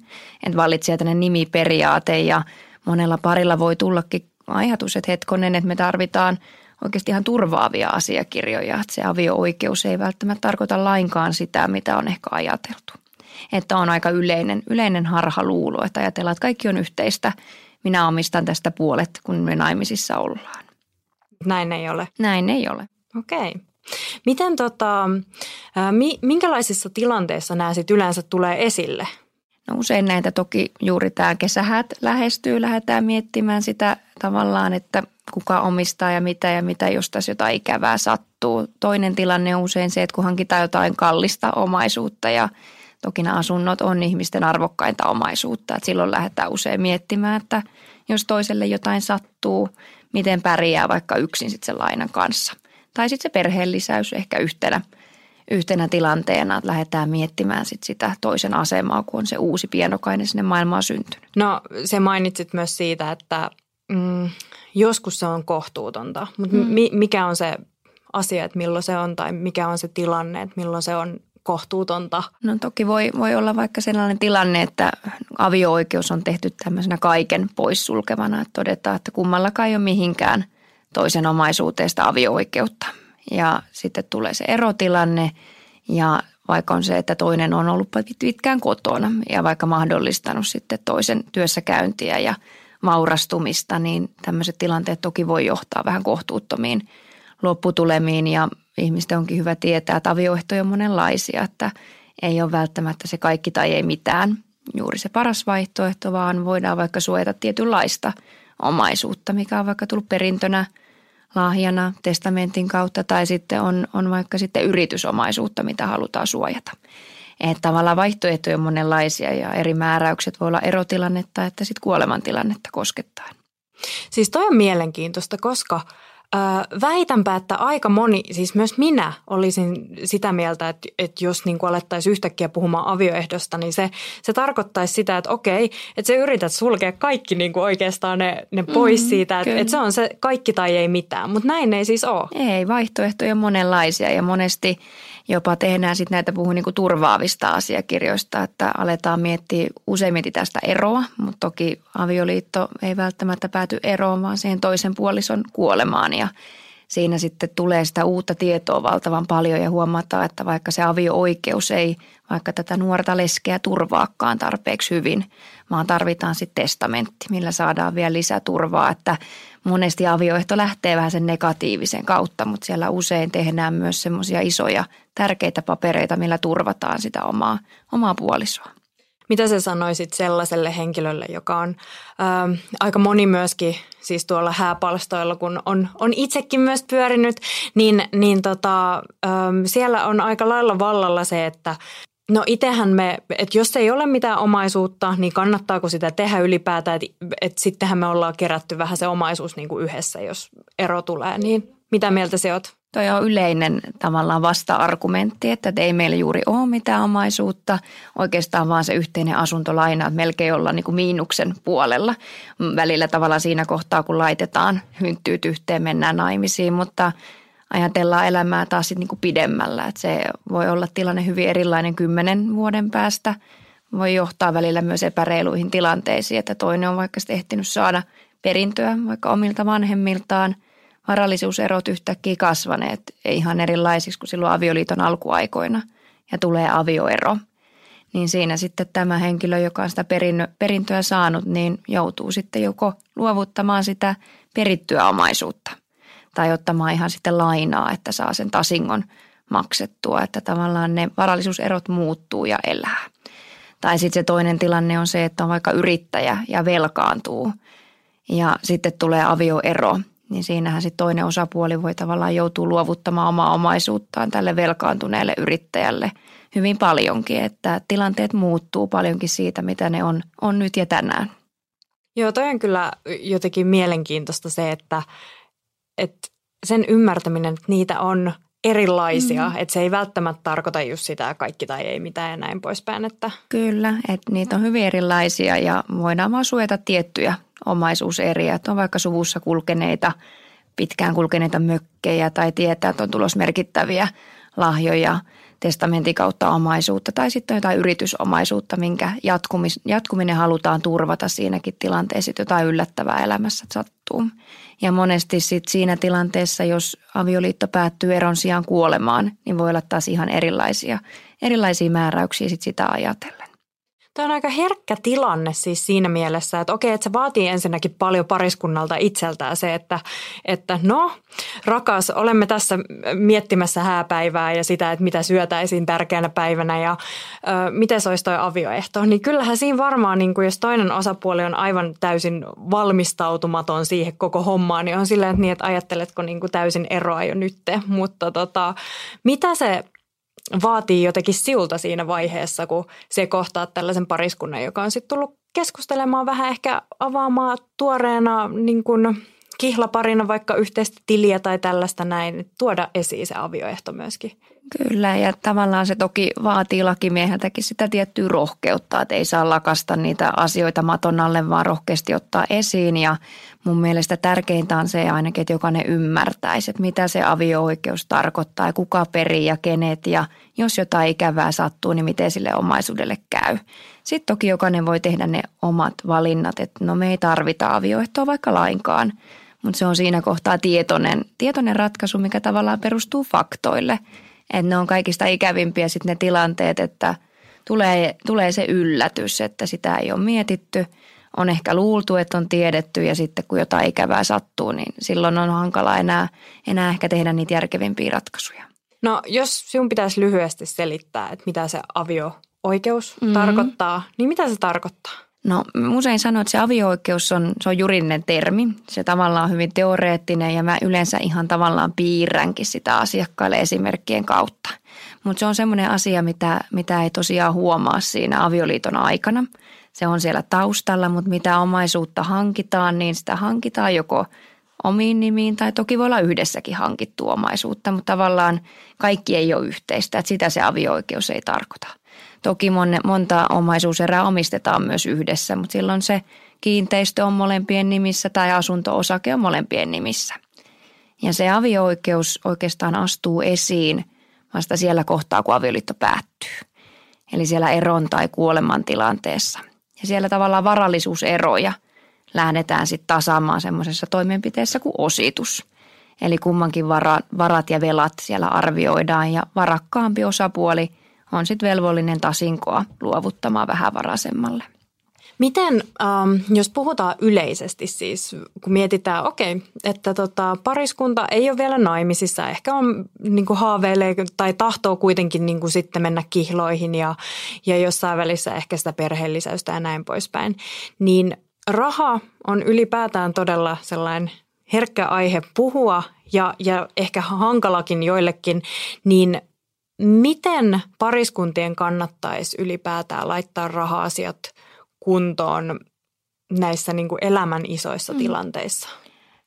En valitse tänne nimiperiaate ja monella parilla voi tullakin ajatus, että hetkonen, että me tarvitaan oikeasti ihan turvaavia asiakirjoja. Että se avio-oikeus ei välttämättä tarkoita lainkaan sitä, mitä on ehkä ajateltu. Että on aika yleinen, yleinen harhaluulo, että ajatellaan, että kaikki on yhteistä. Minä omistan tästä puolet, kun me naimisissa ollaan. Näin ei ole. Näin ei ole. Okei. Miten tota, minkälaisissa tilanteissa nämä sitten yleensä tulee esille? No usein näitä toki juuri tämä kesähät lähestyy, lähdetään miettimään sitä tavallaan, että kuka omistaa ja mitä ja mitä, jos tässä jotain ikävää sattuu. Toinen tilanne on usein se, että kun hankitaan jotain kallista omaisuutta ja toki nämä asunnot on ihmisten arvokkainta omaisuutta. Että silloin lähdetään usein miettimään, että jos toiselle jotain sattuu, miten pärjää vaikka yksin sitten sen lainan kanssa. Tai sitten se perheen lisäys ehkä yhtenä – yhtenä tilanteena, että lähdetään miettimään sit sitä toisen asemaa, kun on se uusi pienokainen sinne maailmaan syntynyt. No se mainitsit myös siitä, että mm, joskus se on kohtuutonta, mutta mm. mi, mikä on se asia, että milloin se on tai mikä on se tilanne, että milloin se on kohtuutonta? No toki voi, voi olla vaikka sellainen tilanne, että avio-oikeus on tehty tämmöisenä kaiken poissulkevana, että todetaan, että kummallakaan ei ole mihinkään toisen omaisuuteesta avio-oikeutta ja sitten tulee se erotilanne ja vaikka on se, että toinen on ollut pitkään kotona ja vaikka mahdollistanut sitten toisen työssäkäyntiä ja vaurastumista, niin tämmöiset tilanteet toki voi johtaa vähän kohtuuttomiin lopputulemiin ja ihmisten onkin hyvä tietää, että avioehtoja on monenlaisia, että ei ole välttämättä se kaikki tai ei mitään juuri se paras vaihtoehto, vaan voidaan vaikka suojata tietynlaista omaisuutta, mikä on vaikka tullut perintönä – lahjana testamentin kautta tai sitten on, on vaikka sitten yritysomaisuutta, mitä halutaan suojata. Että tavallaan vaihtoehtoja on monenlaisia ja eri määräykset voi olla erotilannetta että sitten kuolemantilannetta koskettaen. Siis toi on mielenkiintoista, koska – väitänpä, että aika moni, siis myös minä olisin sitä mieltä, että, että jos niin kuin alettaisiin yhtäkkiä puhumaan avioehdosta, niin se, se tarkoittaisi sitä, että okei, että sä yrität sulkea kaikki niin kuin oikeastaan ne, ne pois mm, siitä, että, että se on se kaikki tai ei mitään, mutta näin ei siis ole. Ei, vaihtoehtoja on monenlaisia ja monesti – jopa tehdään sitten näitä puhun niin turvaavista asiakirjoista, että aletaan miettiä, usein mietitään sitä eroa, mutta toki avioliitto ei välttämättä pääty eroon, vaan siihen toisen puolison kuolemaan. Ja siinä sitten tulee sitä uutta tietoa valtavan paljon ja huomataan, että vaikka se avio-oikeus ei vaikka tätä nuorta leskeä turvaakaan tarpeeksi hyvin, vaan tarvitaan sitten testamentti, millä saadaan vielä lisäturvaa, että monesti avioehto lähtee vähän sen negatiivisen kautta, mutta siellä usein tehdään myös semmoisia isoja tärkeitä papereita, millä turvataan sitä omaa, omaa puolisoa. Mitä sä sanoisit sellaiselle henkilölle, joka on ä, aika moni myöskin siis tuolla hääpalstoilla, kun on, on itsekin myös pyörinyt, niin, niin tota, ä, siellä on aika lailla vallalla se, että No itsehän me, että jos ei ole mitään omaisuutta, niin kannattaako sitä tehdä ylipäätään, että, että sittenhän me ollaan kerätty vähän se omaisuus niin kuin yhdessä, jos ero tulee, niin mitä mieltä se oot? Toi on yleinen tavallaan vasta-argumentti, että ei meillä juuri ole mitään omaisuutta. Oikeastaan vaan se yhteinen asuntolaina, että melkein ollaan niin kuin miinuksen puolella. Välillä tavallaan siinä kohtaa, kun laitetaan hynttyyt yhteen, mennään naimisiin, mutta ajatellaan elämää taas sitten niin kuin pidemmällä. Että se voi olla tilanne hyvin erilainen kymmenen vuoden päästä. Voi johtaa välillä myös epäreiluihin tilanteisiin, että toinen on vaikka ehtinyt saada perintöä vaikka omilta vanhemmiltaan – varallisuuserot yhtäkkiä kasvaneet ihan erilaisiksi kuin silloin avioliiton alkuaikoina ja tulee avioero, niin siinä sitten tämä henkilö, joka on sitä perintöä saanut, niin joutuu sitten joko luovuttamaan sitä perittyä omaisuutta tai ottamaan ihan sitten lainaa, että saa sen tasingon maksettua, että tavallaan ne varallisuuserot muuttuu ja elää. Tai sitten se toinen tilanne on se, että on vaikka yrittäjä ja velkaantuu ja sitten tulee avioero, niin siinähän sitten toinen osapuoli voi tavallaan joutua luovuttamaan omaa omaisuuttaan tälle velkaantuneelle yrittäjälle hyvin paljonkin, että tilanteet muuttuu paljonkin siitä, mitä ne on, on nyt ja tänään. Joo, toi on kyllä jotenkin mielenkiintoista se, että, että sen ymmärtäminen, että niitä on erilaisia, mm. että se ei välttämättä tarkoita just sitä kaikki tai ei mitään ja näin poispäin. Että. Kyllä, että niitä on hyvin erilaisia ja voidaan vaan suojata tiettyjä omaisuuseriä, että on vaikka suvussa kulkeneita, pitkään kulkeneita mökkejä tai tietää, että on tulos merkittäviä lahjoja testamentin kautta omaisuutta tai sitten jotain yritysomaisuutta, minkä jatkumis, jatkuminen halutaan turvata siinäkin tilanteessa, että jotain yllättävää elämässä sattuu. Ja monesti sit siinä tilanteessa, jos avioliitto päättyy eron sijaan kuolemaan, niin voi olla taas ihan erilaisia, erilaisia määräyksiä sit sitä ajatellen. Tämä on aika herkkä tilanne siis siinä mielessä, että okei, että se vaatii ensinnäkin paljon pariskunnalta itseltään se, että, että no rakas, olemme tässä miettimässä hääpäivää ja sitä, että mitä syötäisiin tärkeänä päivänä ja ö, miten se olisi toi avioehto. Niin kyllähän siinä varmaan, niin kuin jos toinen osapuoli on aivan täysin valmistautumaton siihen koko hommaan, niin on silleen, että, niin, että ajatteletko niin kuin täysin eroa jo nyt. Mutta tota, mitä se vaatii jotenkin siulta siinä vaiheessa, kun se kohtaa tällaisen pariskunnan, joka on sitten tullut keskustelemaan vähän ehkä avaamaan tuoreena niin kuin kihlaparina vaikka yhteistä tiliä tai tällaista näin, tuoda esiin se avioehto myöskin. Kyllä ja tavallaan se toki vaatii lakimieheltäkin sitä tiettyä rohkeutta, että ei saa lakasta niitä asioita maton alle, vaan rohkeasti ottaa esiin. Ja mun mielestä tärkeintä on se ainakin, että jokainen ymmärtäisi, että mitä se avio-oikeus tarkoittaa ja kuka perii ja kenet. Ja jos jotain ikävää sattuu, niin miten sille omaisuudelle käy. Sitten toki jokainen voi tehdä ne omat valinnat, että no me ei tarvita avioehtoa vaikka lainkaan, mutta se on siinä kohtaa tietoinen, tietoinen ratkaisu, mikä tavallaan perustuu faktoille – että ne on kaikista ikävimpiä sitten ne tilanteet, että tulee, tulee se yllätys, että sitä ei ole mietitty. On ehkä luultu, että on tiedetty ja sitten kun jotain ikävää sattuu, niin silloin on hankala enää, enää ehkä tehdä niitä järkevimpiä ratkaisuja. No jos sinun pitäisi lyhyesti selittää, että mitä se avio-oikeus mm-hmm. tarkoittaa, niin mitä se tarkoittaa? No usein sanon, että se avio-oikeus on, se on juridinen termi. Se tavallaan on hyvin teoreettinen ja mä yleensä ihan tavallaan piirränkin sitä asiakkaille esimerkkien kautta. Mutta se on semmoinen asia, mitä, mitä ei tosiaan huomaa siinä avioliiton aikana. Se on siellä taustalla, mutta mitä omaisuutta hankitaan, niin sitä hankitaan joko omiin nimiin tai toki voi olla yhdessäkin hankittu omaisuutta, mutta tavallaan kaikki ei ole yhteistä, että sitä se avio-oikeus ei tarkoita. Toki monne, monta omaisuuserää omistetaan myös yhdessä, mutta silloin se kiinteistö on molempien nimissä tai asunto-osake on molempien nimissä. Ja se avio-oikeus oikeastaan astuu esiin vasta siellä kohtaa, kun avioliitto päättyy. Eli siellä eron tai kuoleman tilanteessa. Ja siellä tavallaan varallisuuseroja lähdetään sitten tasaamaan semmoisessa toimenpiteessä kuin ositus. Eli kummankin varat ja velat siellä arvioidaan ja varakkaampi osapuoli – on sitten velvollinen tasinkoa luovuttamaan vähän varasemmalle. Miten, ähm, jos puhutaan yleisesti siis, kun mietitään, okei, okay, että tota, pariskunta ei ole vielä naimisissa, ehkä on niin kuin haaveilee tai tahtoo kuitenkin niin kuin sitten mennä kihloihin ja, ja jossain välissä ehkä sitä perheellisäystä ja näin poispäin, niin raha on ylipäätään todella sellainen herkkä aihe puhua ja, ja ehkä hankalakin joillekin, niin – Miten pariskuntien kannattaisi ylipäätään laittaa raha-asiat kuntoon näissä niin kuin elämän isoissa mm. tilanteissa?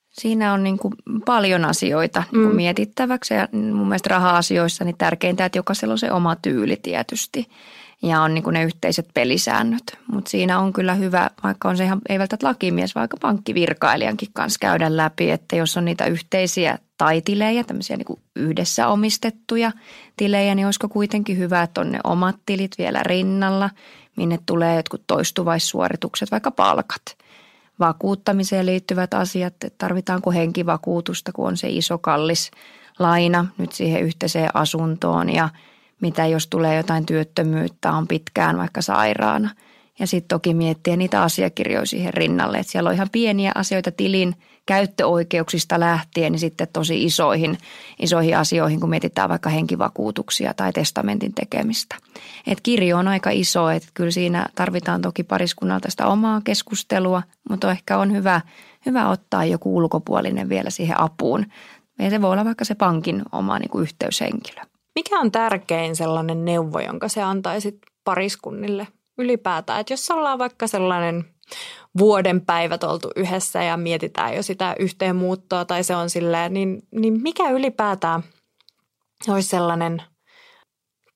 Siinä on niin kuin paljon asioita niin kuin mm. mietittäväksi ja mun mielestä raha-asioissa niin tärkeintä, että jokaisella on se oma tyyli tietysti ja on niin kuin ne yhteiset pelisäännöt. Mutta siinä on kyllä hyvä, vaikka on se ihan, ei välttämättä lakimies, vaikka pankkivirkailijankin kanssa käydä läpi, että jos on niitä yhteisiä tai tilejä, tämmöisiä niin kuin yhdessä omistettuja tilejä, niin olisiko kuitenkin hyvä, että on ne omat tilit vielä rinnalla, minne tulee jotkut toistuvaissuoritukset, vaikka palkat. vakuuttamiseen liittyvät asiat, että tarvitaanko henkivakuutusta, kun on se iso kallis laina nyt siihen yhteiseen asuntoon ja mitä jos tulee jotain työttömyyttä, on pitkään vaikka sairaana. Ja sitten toki miettiä niitä asiakirjoja siihen rinnalle, että siellä on ihan pieniä asioita tilin käyttöoikeuksista lähtien, niin sitten tosi isoihin, isoihin asioihin, kun mietitään vaikka henkivakuutuksia tai testamentin tekemistä. Et kirjo on aika iso, että kyllä siinä tarvitaan toki pariskunnalta sitä omaa keskustelua, mutta ehkä on hyvä, hyvä ottaa joku ulkopuolinen vielä siihen apuun. Ja se voi olla vaikka se pankin oma niin kuin yhteyshenkilö. Mikä on tärkein sellainen neuvo, jonka se antaisit pariskunnille ylipäätään? Että jos ollaan vaikka sellainen – vuoden päivät oltu yhdessä ja mietitään jo sitä yhteenmuuttoa tai se on silleen, niin, niin mikä ylipäätään olisi sellainen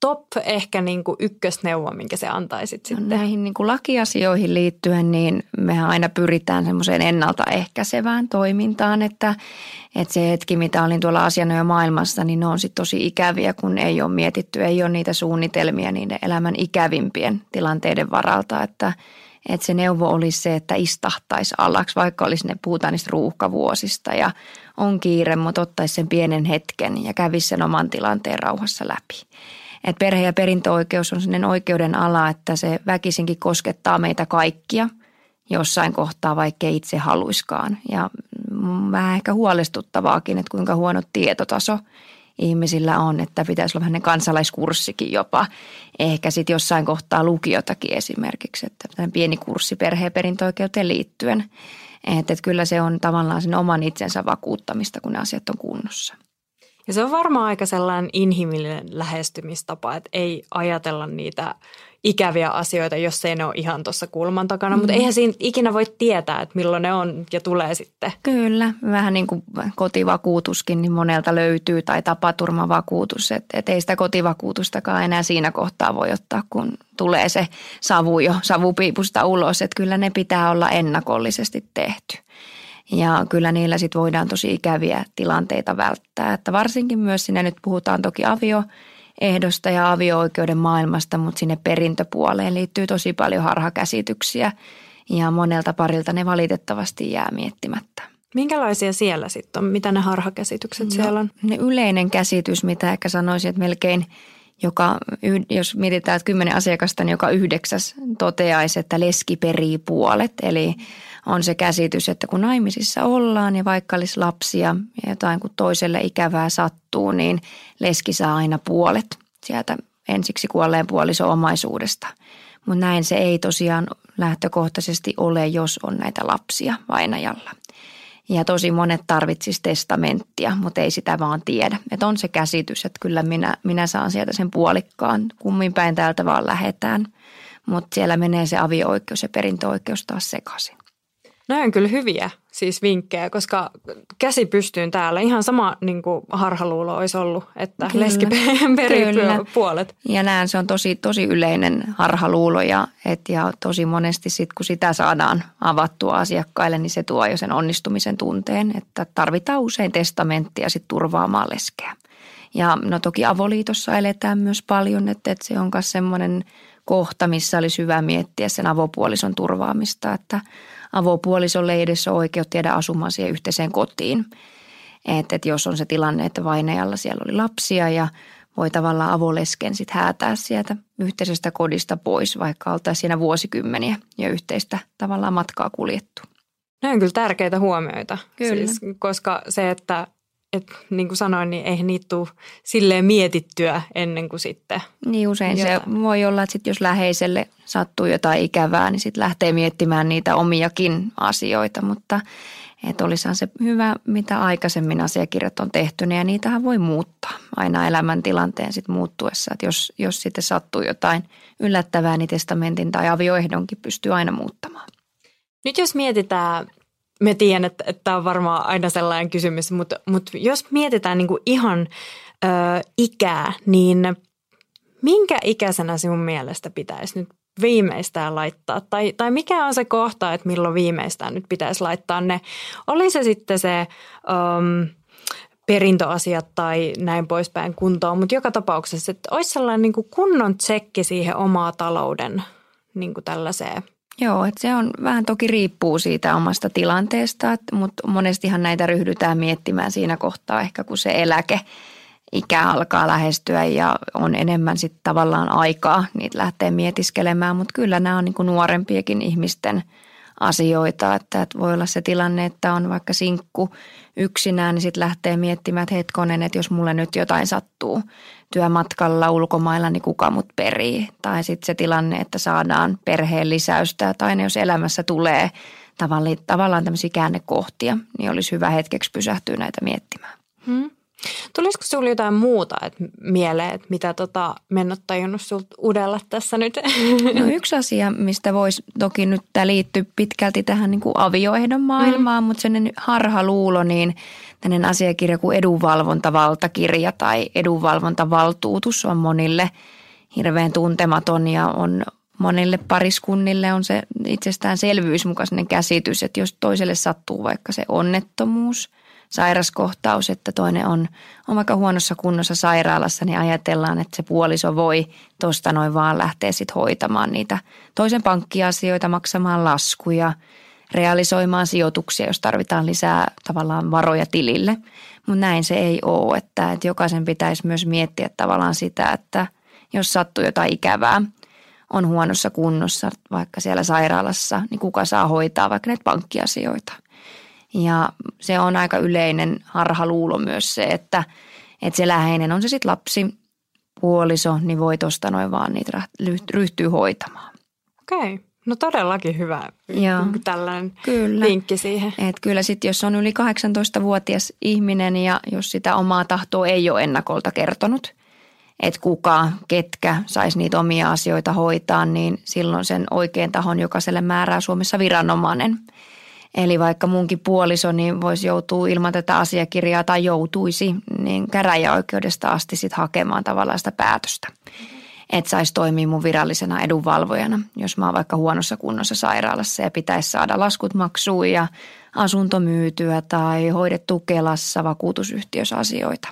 top ehkä niin kuin ykkösneuvo, minkä se antaisit sitten? No näihin niin kuin lakiasioihin liittyen, niin mehän aina pyritään semmoiseen ennaltaehkäisevään toimintaan, että, että se hetki, mitä olin tuolla asianajo maailmassa, niin ne on sitten tosi ikäviä, kun ei ole mietitty, ei ole niitä suunnitelmia niiden elämän ikävimpien tilanteiden varalta, että – että se neuvo olisi se, että istahtaisi alaksi, vaikka olisi ne, puhutaan niistä ruuhkavuosista ja on kiire, mutta ottaisi sen pienen hetken ja kävisi sen oman tilanteen rauhassa läpi. Et perhe- ja perintöoikeus on sellainen oikeuden ala, että se väkisinkin koskettaa meitä kaikkia jossain kohtaa, vaikka itse haluiskaan. Ja vähän ehkä huolestuttavaakin, että kuinka huono tietotaso – ihmisillä on, että pitäisi olla vähän kansalaiskurssikin jopa. Ehkä sitten jossain kohtaa lukiotakin esimerkiksi, että pieni kurssi perhe- ja perintöoikeuteen liittyen. Että, että kyllä se on tavallaan sen oman itsensä vakuuttamista, kun ne asiat on kunnossa. Ja se on varmaan aika sellainen inhimillinen lähestymistapa, että ei ajatella niitä ikäviä asioita, jos ei ne ole ihan tuossa kulman takana. Mm. Mutta eihän siinä ikinä voi tietää, että milloin ne on ja tulee sitten. Kyllä, vähän niin kuin kotivakuutuskin, niin monelta löytyy tai tapaturmavakuutus. Että et ei sitä kotivakuutustakaan enää siinä kohtaa voi ottaa, kun tulee se savu jo savupiipusta ulos. Että kyllä ne pitää olla ennakollisesti tehty. Ja kyllä niillä sitten voidaan tosi ikäviä tilanteita välttää. Että varsinkin myös sinne nyt puhutaan toki avio ehdosta ja avio-oikeuden maailmasta, mutta sinne perintöpuoleen liittyy tosi paljon harhakäsityksiä ja monelta parilta ne valitettavasti jää miettimättä. Minkälaisia siellä sitten on? Mitä ne harhakäsitykset no, siellä on? Ne yleinen käsitys, mitä ehkä sanoisin, että melkein joka, jos mietitään, että kymmenen asiakasta, niin joka yhdeksäs toteaisi, että leski perii puolet. Eli on se käsitys, että kun naimisissa ollaan ja vaikka olisi lapsia ja jotain kun toiselle ikävää sattuu, niin leski saa aina puolet sieltä ensiksi kuolleen puoliso omaisuudesta. Mutta näin se ei tosiaan lähtökohtaisesti ole, jos on näitä lapsia vainajalla. Ja tosi monet tarvitsis testamenttia, mutta ei sitä vaan tiedä. Että on se käsitys, että kyllä minä, minä saan sieltä sen puolikkaan, kummin päin täältä vaan lähetään. Mutta siellä menee se avio-oikeus ja perintöoikeus taas sekaisin. Nämä on kyllä hyviä siis vinkkejä, koska käsi pystyyn täällä ihan sama niin kuin harhaluulo olisi ollut, että kyllä. leski perii puolet. Ja näen, se on tosi, tosi yleinen harhaluulo ja, et, ja tosi monesti sit, kun sitä saadaan avattua asiakkaille, niin se tuo jo sen onnistumisen tunteen, että tarvitaan usein testamenttia sit turvaamaan leskeä. Ja no toki avoliitossa eletään myös paljon, että, että se on myös semmoinen kohta, missä olisi hyvä miettiä sen avopuolison turvaamista, että – avopuolisolle ei edes ole oikeutta tiedä asumaan siihen yhteiseen kotiin. Että et jos on se tilanne, että vainajalla siellä oli lapsia ja voi tavallaan avolesken sitten häätää sieltä yhteisestä kodista pois, vaikka oltaisiin siinä vuosikymmeniä ja yhteistä tavallaan matkaa kuljettu. Ne on kyllä tärkeitä huomioita, kyllä. Siis, koska se, että et, niin kuin sanoin, niin ei niitä tule silleen mietittyä ennen kuin sitten. Niin usein jotain. se voi olla, että sit jos läheiselle sattuu jotain ikävää, niin sitten lähtee miettimään niitä omiakin asioita, mutta että olisihan se hyvä, mitä aikaisemmin asiakirjat on tehty, ja niitähän voi muuttaa aina elämäntilanteen sitten muuttuessa. Että jos, jos sitten sattuu jotain yllättävää, niin testamentin tai avioehdonkin pystyy aina muuttamaan. Nyt jos mietitään me tiedän, että, tämä on varmaan aina sellainen kysymys, mutta, mutta jos mietitään niin kuin ihan ö, ikää, niin minkä ikäisenä sinun mielestä pitäisi nyt viimeistään laittaa? Tai, tai mikä on se kohta, että milloin viimeistään nyt pitäisi laittaa ne? Oli se sitten se... Ö, perintöasiat tai näin poispäin kuntoon, mutta joka tapauksessa, että olisi sellainen niin kuin kunnon tsekki siihen omaa talouden niin kuin tällaiseen Joo, että se on vähän toki riippuu siitä omasta tilanteesta, mutta monestihan näitä ryhdytään miettimään siinä kohtaa ehkä kun se eläke ikä alkaa lähestyä ja on enemmän sitten tavallaan aikaa niitä lähtee mietiskelemään, mutta kyllä nämä on niin nuorempiakin ihmisten asioita, että, että voi olla se tilanne, että on vaikka sinkku yksinään, niin sitten lähtee miettimään, että hetkonen, että jos mulle nyt jotain sattuu työmatkalla ulkomailla, niin kuka mut perii. Tai sitten se tilanne, että saadaan perheen lisäystä tai jos elämässä tulee tavallaan tämmöisiä käännekohtia, niin olisi hyvä hetkeksi pysähtyä näitä miettimään. Hmm. Tulisiko sinulle jotain muuta et mieleen, että mitä tota, mennä tajunnut sinulta udella tässä nyt? No yksi asia, mistä voisi toki nyt tämä liittyy pitkälti tähän niin kuin avioehdon maailmaan, mm. mutta sellainen harhaluulo, niin tämmöinen asiakirja kuin edunvalvontavaltakirja tai edunvalvontavaltuutus on monille hirveän tuntematon ja on monille pariskunnille on se itsestäänselvyysmukainen käsitys, että jos toiselle sattuu vaikka se onnettomuus – sairaskohtaus, että toinen on, on vaikka huonossa kunnossa sairaalassa, niin ajatellaan, että se puoliso voi tuosta noin vaan lähteä sitten hoitamaan niitä toisen pankkiasioita, maksamaan laskuja, realisoimaan sijoituksia, jos tarvitaan lisää tavallaan varoja tilille. Mutta näin se ei ole, että, että jokaisen pitäisi myös miettiä tavallaan sitä, että jos sattuu jotain ikävää, on huonossa kunnossa, vaikka siellä sairaalassa, niin kuka saa hoitaa vaikka näitä pankkiasioita – ja se on aika yleinen harhaluulo myös se, että, että se läheinen on se sitten lapsi, puoliso, niin voi tuosta noin vaan niitä ryhtyy hoitamaan. Okei. Okay. No todellakin hyvä Joo, tällainen kyllä. linkki siihen. Et kyllä sitten, jos on yli 18-vuotias ihminen ja jos sitä omaa tahtoa ei ole ennakolta kertonut, että kuka, ketkä saisi niitä omia asioita hoitaa, niin silloin sen oikein tahon jokaiselle määrää Suomessa viranomainen – Eli vaikka munkin niin voisi joutua ilman tätä asiakirjaa tai joutuisi niin käräjäoikeudesta asti sit hakemaan tavallaan sitä päätöstä. Että saisi toimia mun virallisena edunvalvojana, jos mä oon vaikka huonossa kunnossa sairaalassa ja pitäisi saada laskut maksuun ja asunto myytyä tai hoidettu Kelassa vakuutusyhtiössä asioita.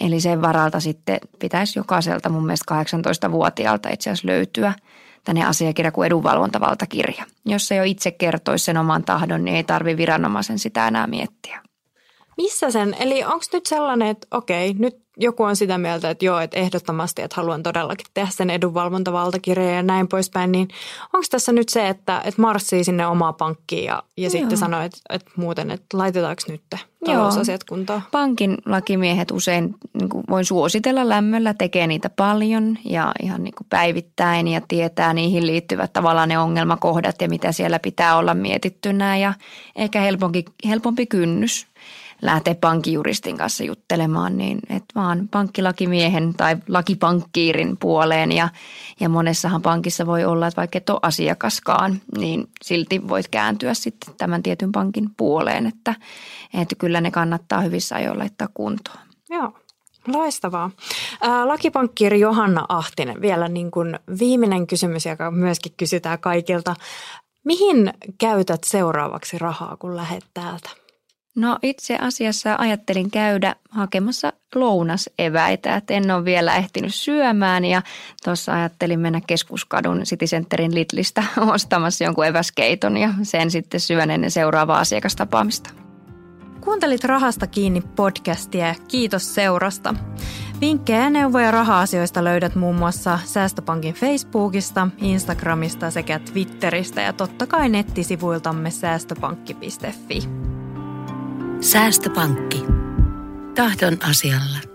Eli sen varalta sitten pitäisi jokaiselta mun mielestä 18-vuotiaalta itse asiassa löytyä – tänne asiakirja kuin edunvalvontavaltakirja. Jos ei ole itse kertoisi sen oman tahdon, niin ei tarvi viranomaisen sitä enää miettiä. Missä sen, eli onko nyt sellainen, että okei, nyt joku on sitä mieltä, että joo, että ehdottomasti, että haluan todellakin tehdä sen edunvalvontavaltakirjan ja näin poispäin, niin onko tässä nyt se, että, että marssii sinne omaa pankkiin ja, ja sitten sanoo, että, että muuten, että laitetaanko nyt talousasiat kuntoon? Pankin lakimiehet usein niin kuin voin suositella lämmöllä, tekee niitä paljon ja ihan niin kuin päivittäin ja tietää niihin liittyvät tavallaan ne ongelmakohdat ja mitä siellä pitää olla mietittynä ja ehkä helpompi, helpompi kynnys lähteä pankkijuristin kanssa juttelemaan, niin et vaan pankkilakimiehen tai lakipankkiirin puoleen ja, ja monessahan pankissa voi olla, että vaikka et ole asiakaskaan, niin silti voit kääntyä sitten tämän tietyn pankin puoleen, että, että kyllä ne kannattaa hyvissä ajoin laittaa kuntoon. Joo. Loistavaa. Lakipankkiiri Johanna Ahtinen, vielä niin kuin viimeinen kysymys, joka myöskin kysytään kaikilta. Mihin käytät seuraavaksi rahaa, kun lähdet täältä? No itse asiassa ajattelin käydä hakemassa lounaseväitä, että en ole vielä ehtinyt syömään ja tuossa ajattelin mennä keskuskadun City Centerin Lidlistä ostamassa jonkun eväskeiton ja sen sitten syön ennen seuraavaa asiakastapaamista. Kuuntelit Rahasta kiinni podcastia ja kiitos seurasta. Vinkkejä ja neuvoja raha-asioista löydät muun muassa Säästöpankin Facebookista, Instagramista sekä Twitteristä ja totta kai nettisivuiltamme säästöpankki.fi. Säästöpankki. Tahdon asialla.